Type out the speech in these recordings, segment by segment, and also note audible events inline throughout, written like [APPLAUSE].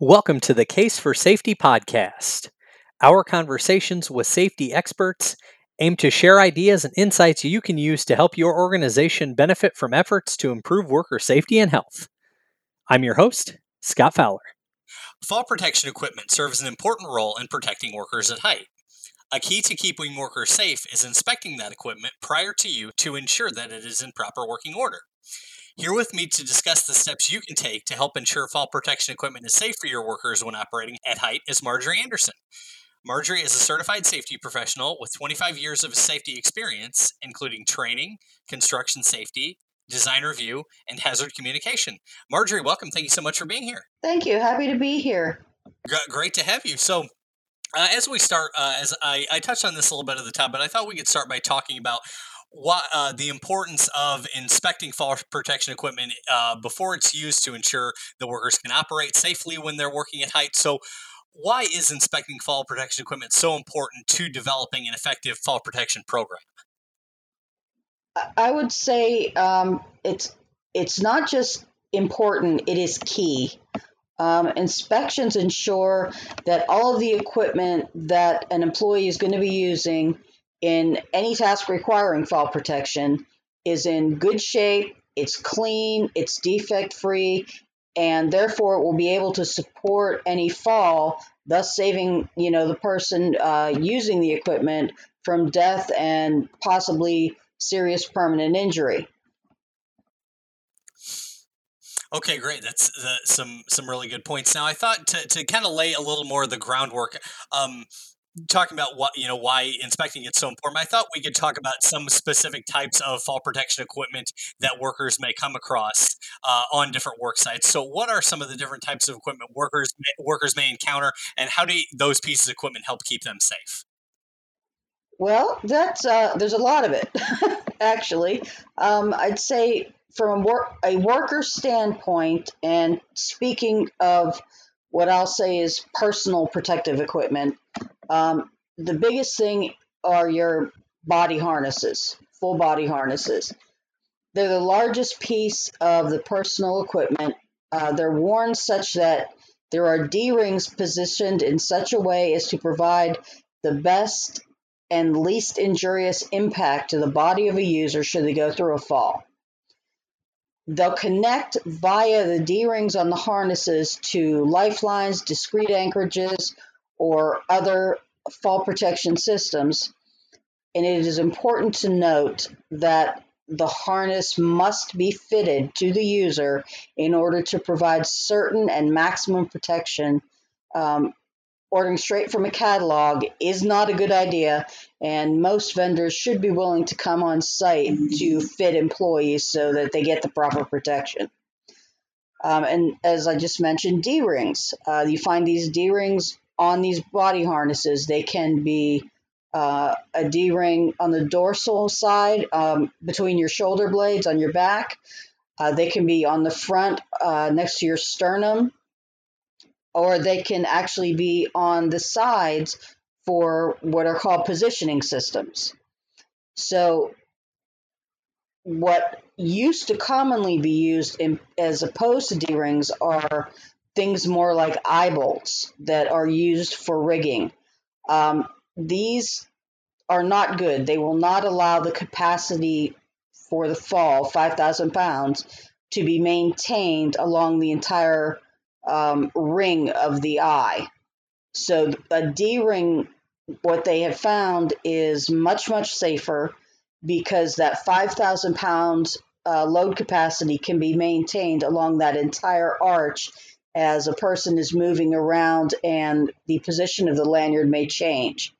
Welcome to the Case for Safety podcast. Our conversations with safety experts aim to share ideas and insights you can use to help your organization benefit from efforts to improve worker safety and health. I'm your host, Scott Fowler. Fall protection equipment serves an important role in protecting workers at height. A key to keeping workers safe is inspecting that equipment prior to you to ensure that it is in proper working order. Here with me to discuss the steps you can take to help ensure fall protection equipment is safe for your workers when operating at height is Marjorie Anderson. Marjorie is a certified safety professional with 25 years of safety experience, including training, construction safety, design review, and hazard communication. Marjorie, welcome. Thank you so much for being here. Thank you. Happy to be here. Great to have you. So, uh, as we start, uh, as I, I touched on this a little bit at the top, but I thought we could start by talking about what uh, the importance of inspecting fall protection equipment uh, before it's used to ensure the workers can operate safely when they're working at height. So, why is inspecting fall protection equipment so important to developing an effective fall protection program? I would say um, it's it's not just important; it is key. Um, inspections ensure that all of the equipment that an employee is going to be using in any task requiring fall protection is in good shape, it's clean, it's defect free, and therefore it will be able to support any fall, thus saving you know the person uh, using the equipment from death and possibly serious permanent injury. Okay, great. That's uh, some some really good points. Now, I thought to, to kind of lay a little more of the groundwork. Um, talking about what you know why inspecting it's so important i thought we could talk about some specific types of fall protection equipment that workers may come across uh, on different work sites. So what are some of the different types of equipment workers workers may encounter and how do those pieces of equipment help keep them safe? Well that's uh, there's a lot of it [LAUGHS] actually. Um, i'd say from a, a worker standpoint and speaking of what i'll say is personal protective equipment um, the biggest thing are your body harnesses, full body harnesses. They're the largest piece of the personal equipment. Uh, they're worn such that there are D rings positioned in such a way as to provide the best and least injurious impact to the body of a user should they go through a fall. They'll connect via the D rings on the harnesses to lifelines, discrete anchorages, or other fall protection systems. And it is important to note that the harness must be fitted to the user in order to provide certain and maximum protection. Um, ordering straight from a catalog is not a good idea, and most vendors should be willing to come on site to fit employees so that they get the proper protection. Um, and as I just mentioned, D rings. Uh, you find these D rings on these body harnesses. They can be uh, a D ring on the dorsal side um, between your shoulder blades on your back. Uh, they can be on the front uh, next to your sternum, or they can actually be on the sides for what are called positioning systems. So, what used to commonly be used in, as opposed to D rings are things more like eye bolts that are used for rigging. Um, these are not good. They will not allow the capacity for the fall, 5,000 pounds, to be maintained along the entire um, ring of the eye. So a D ring, what they have found is much, much safer because that 5,000 pounds uh, load capacity can be maintained along that entire arch as a person is moving around and the position of the lanyard may change.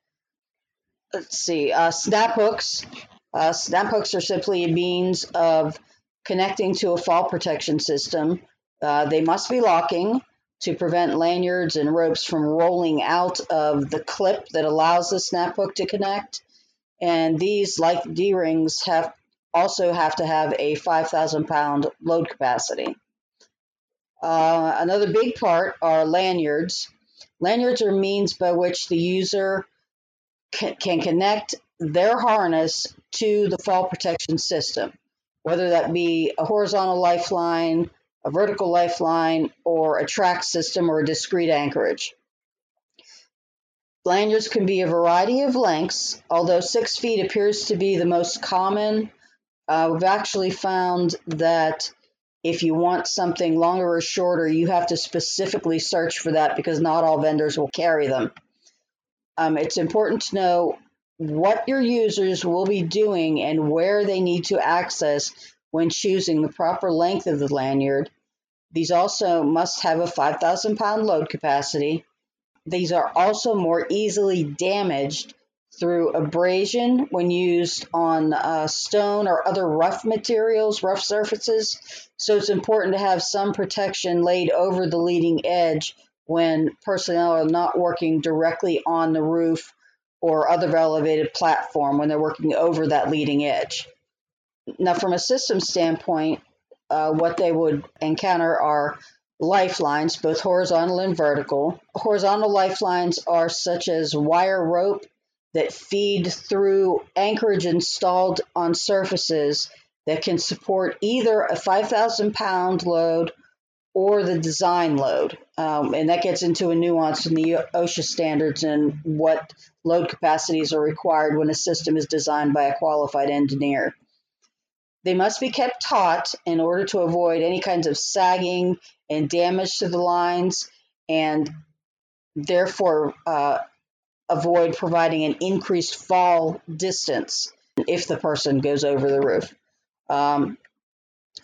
Let's see, uh, snap hooks. Uh, snap hooks are simply a means of connecting to a fall protection system. Uh, they must be locking to prevent lanyards and ropes from rolling out of the clip that allows the snap hook to connect. And these, like D rings, have also have to have a 5,000 pound load capacity. Uh, another big part are lanyards. Lanyards are means by which the user can, can connect their harness to the fall protection system, whether that be a horizontal lifeline, a vertical lifeline, or a track system or a discrete anchorage. Lanyards can be a variety of lengths, although six feet appears to be the most common. Uh, we've actually found that if you want something longer or shorter, you have to specifically search for that because not all vendors will carry them. Um, it's important to know what your users will be doing and where they need to access when choosing the proper length of the lanyard. These also must have a 5,000 pound load capacity. These are also more easily damaged through abrasion when used on uh, stone or other rough materials, rough surfaces. So it's important to have some protection laid over the leading edge when personnel are not working directly on the roof or other elevated platform when they're working over that leading edge. Now, from a system standpoint, uh, what they would encounter are lifelines, both horizontal and vertical. Horizontal lifelines are such as wire rope that feed through anchorage installed on surfaces that can support either a 5,000 pound load or the design load. Um, and that gets into a nuance in the OSHA standards and what load capacities are required when a system is designed by a qualified engineer. They must be kept taut in order to avoid any kinds of sagging and damage to the lines, and therefore uh, avoid providing an increased fall distance if the person goes over the roof. Um,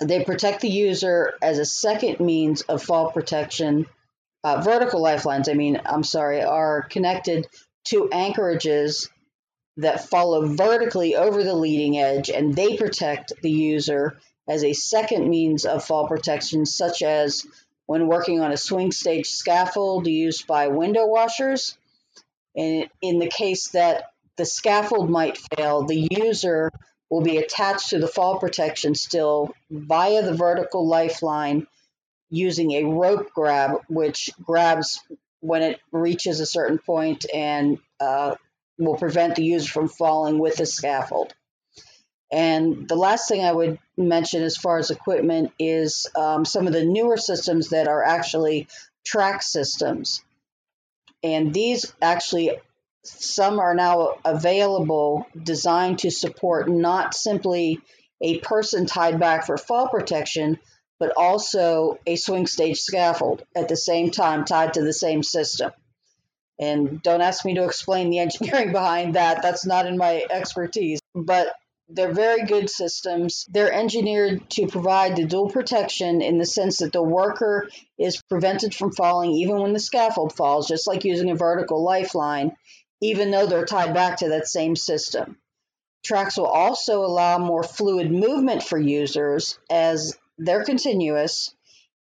they protect the user as a second means of fall protection. Uh, vertical lifelines, I mean, I'm sorry, are connected to anchorages that follow vertically over the leading edge and they protect the user as a second means of fall protection, such as when working on a swing stage scaffold used by window washers. And in the case that the scaffold might fail, the user will be attached to the fall protection still via the vertical lifeline using a rope grab, which grabs when it reaches a certain point and uh, will prevent the user from falling with the scaffold. And the last thing I would mention as far as equipment is um, some of the newer systems that are actually track systems. And these actually some are now available designed to support not simply a person tied back for fall protection, but also a swing stage scaffold at the same time tied to the same system. And don't ask me to explain the engineering [LAUGHS] behind that, that's not in my expertise. But they're very good systems. They're engineered to provide the dual protection in the sense that the worker is prevented from falling even when the scaffold falls, just like using a vertical lifeline even though they're tied back to that same system. Tracks will also allow more fluid movement for users as they're continuous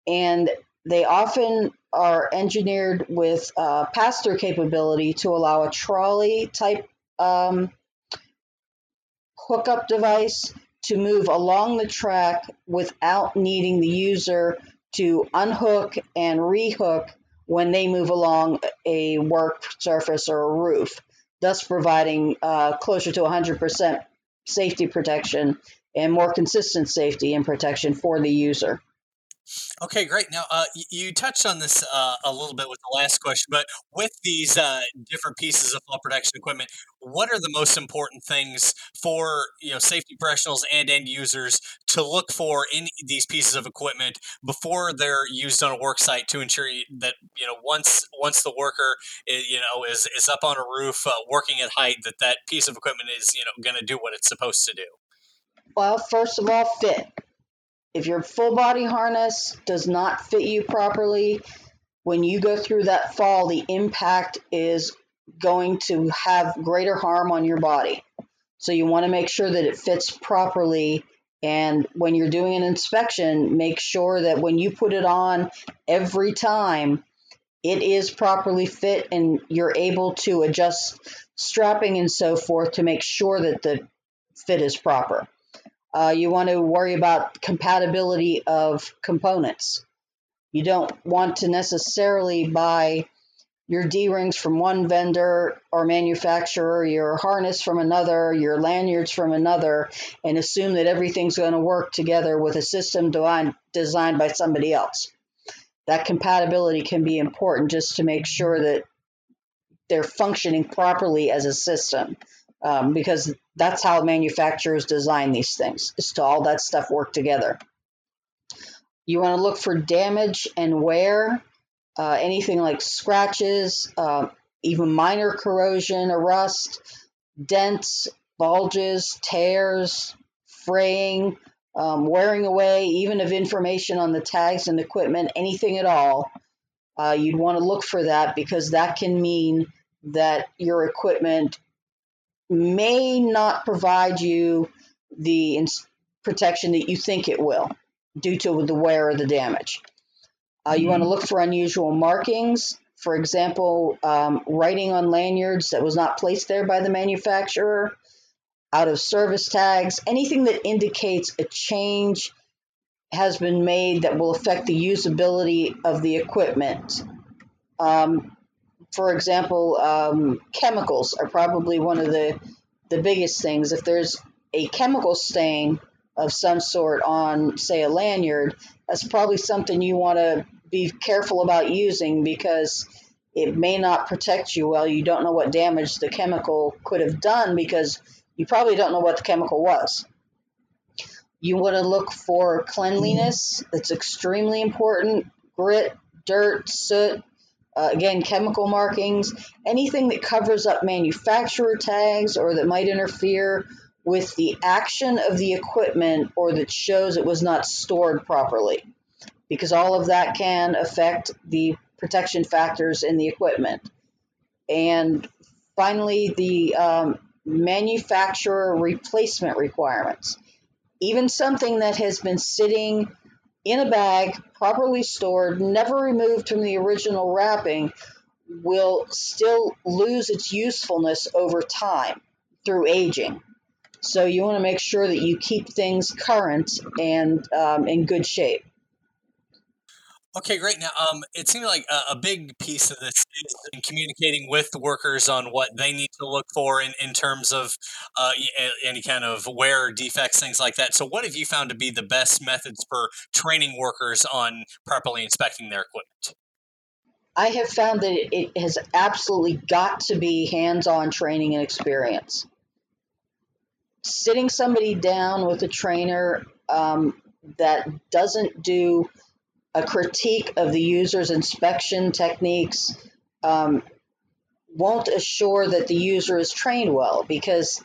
and they often are engineered with uh, pass through capability to allow a trolley type um, hookup device to move along the track without needing the user to unhook and rehook when they move along a work surface or a roof, thus providing uh, closer to 100% safety protection and more consistent safety and protection for the user. Okay, great. Now, uh, you touched on this uh, a little bit with the last question, but with these uh, different pieces of fall protection equipment, what are the most important things for you know safety professionals and end users to look for in these pieces of equipment before they're used on a work site to ensure that you know once once the worker is, you know is is up on a roof uh, working at height that that piece of equipment is you know going to do what it's supposed to do. Well, first of all, fit if your full body harness does not fit you properly, when you go through that fall, the impact is going to have greater harm on your body. So you want to make sure that it fits properly. And when you're doing an inspection, make sure that when you put it on every time, it is properly fit and you're able to adjust strapping and so forth to make sure that the fit is proper. Uh, you want to worry about compatibility of components. You don't want to necessarily buy your D rings from one vendor or manufacturer, your harness from another, your lanyards from another, and assume that everything's going to work together with a system designed by somebody else. That compatibility can be important just to make sure that they're functioning properly as a system um, because that's how manufacturers design these things is to all that stuff work together. You want to look for damage and wear uh, anything like scratches uh, even minor corrosion or rust dents bulges tears fraying um, wearing away even of information on the tags and equipment anything at all uh, you'd want to look for that because that can mean that your equipment may not provide you the protection that you think it will due to the wear or the damage. Uh, you mm-hmm. want to look for unusual markings. For example, um, writing on lanyards that was not placed there by the manufacturer, out of service tags, anything that indicates a change has been made that will affect the usability of the equipment. Um, for example, um, chemicals are probably one of the the biggest things. If there's a chemical stain of some sort on, say, a lanyard, that's probably something you want to be careful about using because it may not protect you well. You don't know what damage the chemical could have done because you probably don't know what the chemical was. You want to look for cleanliness. That's extremely important. Grit, dirt, soot, uh, again, chemical markings, anything that covers up manufacturer tags or that might interfere with the action of the equipment or that shows it was not stored properly, because all of that can affect the protection factors in the equipment. And finally, the um, manufacturer replacement requirements. Even something that has been sitting in a bag, properly stored, never removed from the original wrapping, will still lose its usefulness over time through aging. So you want to make sure that you keep things current and um, in good shape. Okay, great. Now, um, it seems like a, a, big piece of this is in communicating with the workers on what they need to look for in, in terms of uh, any kind of wear defects, things like that. So, what have you found to be the best methods for training workers on properly inspecting their equipment? I have found that it has absolutely got to be hands on training and experience. Sitting somebody down with a trainer um, that doesn't do a critique of the user's inspection techniques um, won't assure that the user is trained well because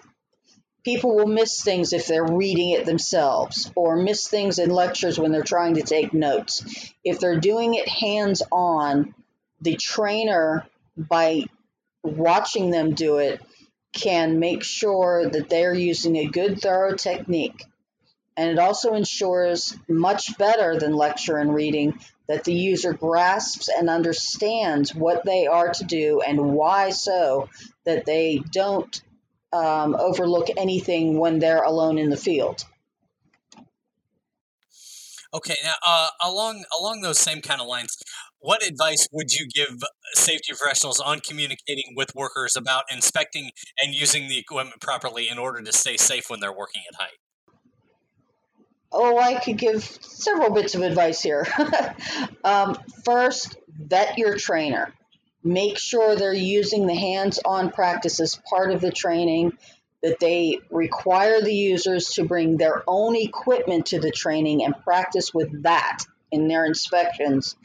people will miss things if they're reading it themselves or miss things in lectures when they're trying to take notes. If they're doing it hands on, the trainer, by watching them do it, can make sure that they're using a good, thorough technique and it also ensures much better than lecture and reading that the user grasps and understands what they are to do and why so that they don't um, overlook anything when they're alone in the field. Okay, now uh, along along those same kind of lines, what advice would you give safety professionals on communicating with workers about inspecting and using the equipment properly in order to stay safe when they're working at height? Oh, I could give several bits of advice here. [LAUGHS] um, first, vet your trainer. Make sure they're using the hands on practice as part of the training, that they require the users to bring their own equipment to the training and practice with that in their inspections,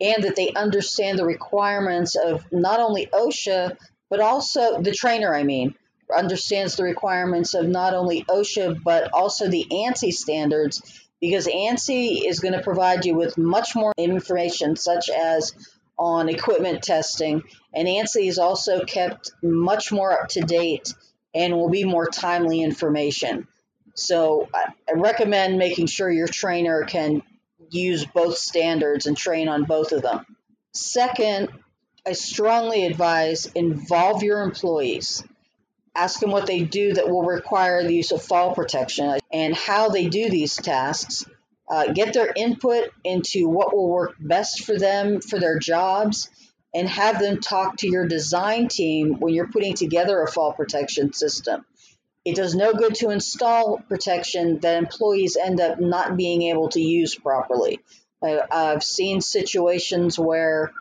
and that they understand the requirements of not only OSHA, but also the trainer, I mean, understands the requirements of not only OSHA but also the ANSI standards because ANSI is going to provide you with much more information, such as on equipment testing, and ANSI is also kept much more up to date and will be more timely information. So I recommend making sure your trainer can use both standards and train on both of them. Second, I strongly advise involve your employees ask them what they do that will require the use of fall protection and how they do these tasks. Uh, get their input into what will work best for them for their jobs and have them talk to your design team when you're putting together a fall protection system. It does no good to install protection that employees end up not being able to use properly. I, have seen situations where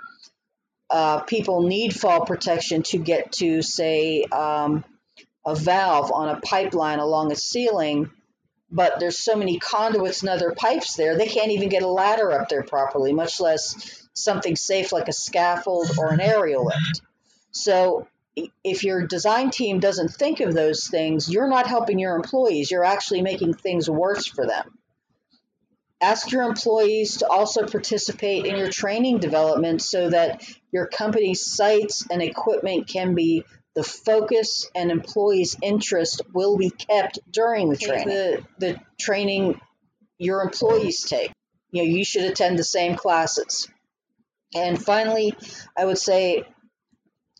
uh, people need fall protection to get to, say, um, a valve on a pipeline along a ceiling, but there's so many conduits and other pipes there, they can't even get a ladder up there properly, much less something safe like a scaffold or an aerial lift. So if your design team doesn't think of those things, you're not helping your employees. You're actually making things worse for them. Ask your employees to also participate in your training development so that your company's sites and equipment can be the focus and employees' interest will be kept during the training. The, the training your employees take. You know, you should attend the same classes. And finally, I would say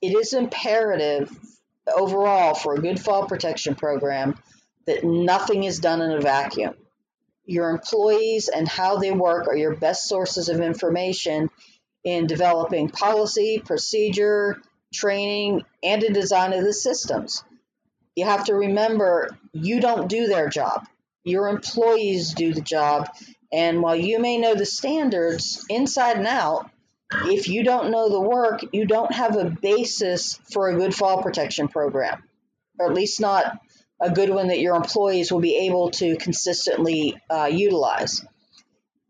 it is imperative overall for a good fall protection program that nothing is done in a vacuum. Your employees and how they work are your best sources of information in developing policy, procedure, training, and in design of the systems. You have to remember you don't do their job. Your employees do the job. And while you may know the standards inside and out, if you don't know the work, you don't have a basis for a good fall protection program, or at least not a good one that your employees will be able to consistently uh, utilize.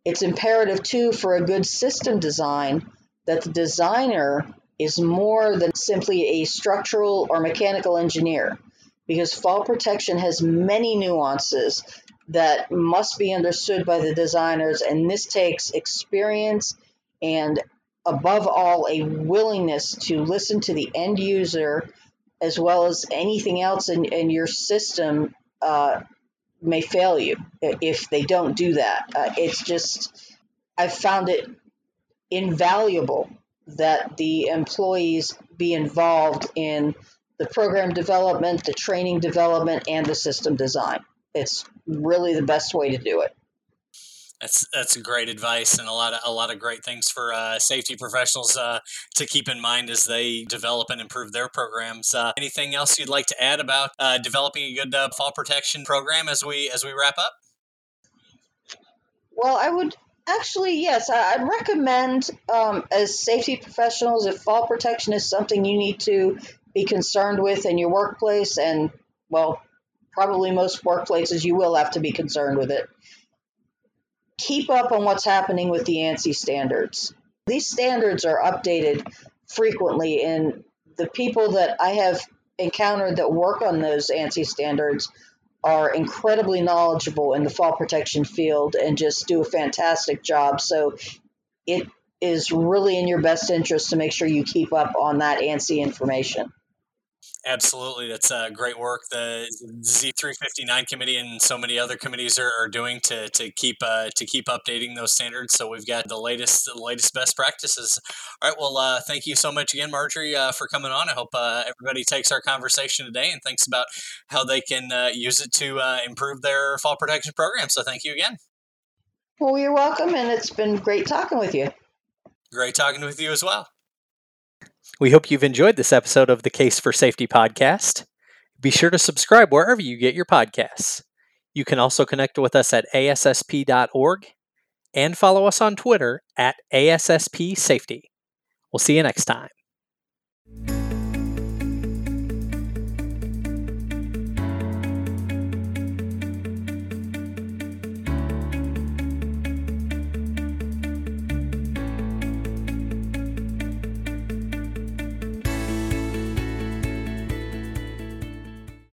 It's imperative, too, for a good system design that the designer is more than simply a structural or mechanical engineer because fall protection has many nuances that must be understood by the designers, and this takes experience and above all, a willingness to listen to the end user as well as anything else in, in your system uh, may fail you if they don't do that. Uh, it's just, I've found it invaluable that the employees be involved in the program development, the training development, and the system design. It's really the best way to do it. That's that's great advice and a lot of a lot of great things for uh, safety professionals uh, to keep in mind as they develop and improve their programs. Uh, anything else you'd like to add about uh, developing a good uh, fall protection program as we as we wrap up? Well, I would actually yes, I'd recommend um, as safety professionals if fall protection is something you need to be concerned with in your workplace, and well, probably most workplaces you will have to be concerned with it keep up on what's happening with the ANSI standards. These standards are updated frequently, and the people that I have encountered that work on those ANSI standards are incredibly knowledgeable in the fall protection field and just do a fantastic job. So it is really in your best interest to make sure you keep up on that ANSI information. Absolutely, that's uh, great work. The Z359 committee and so many other committees are, are doing to, to keep uh, to keep updating those standards. So we've got the latest the latest best practices. All right, well, uh, thank you so much again, Marjorie, uh, for coming on. I hope uh, everybody takes our conversation today and thinks about how they can uh, use it to improve their fall protection program. So thank you again. Well, you're welcome, and it's been great talking with you. Great talking with you as well. We hope you've enjoyed this episode of the Case for Safety podcast. Be sure to subscribe wherever you get your podcasts. You can also connect with us at ASSP.org and follow us on Twitter at ASSP Safety. We'll see you next time.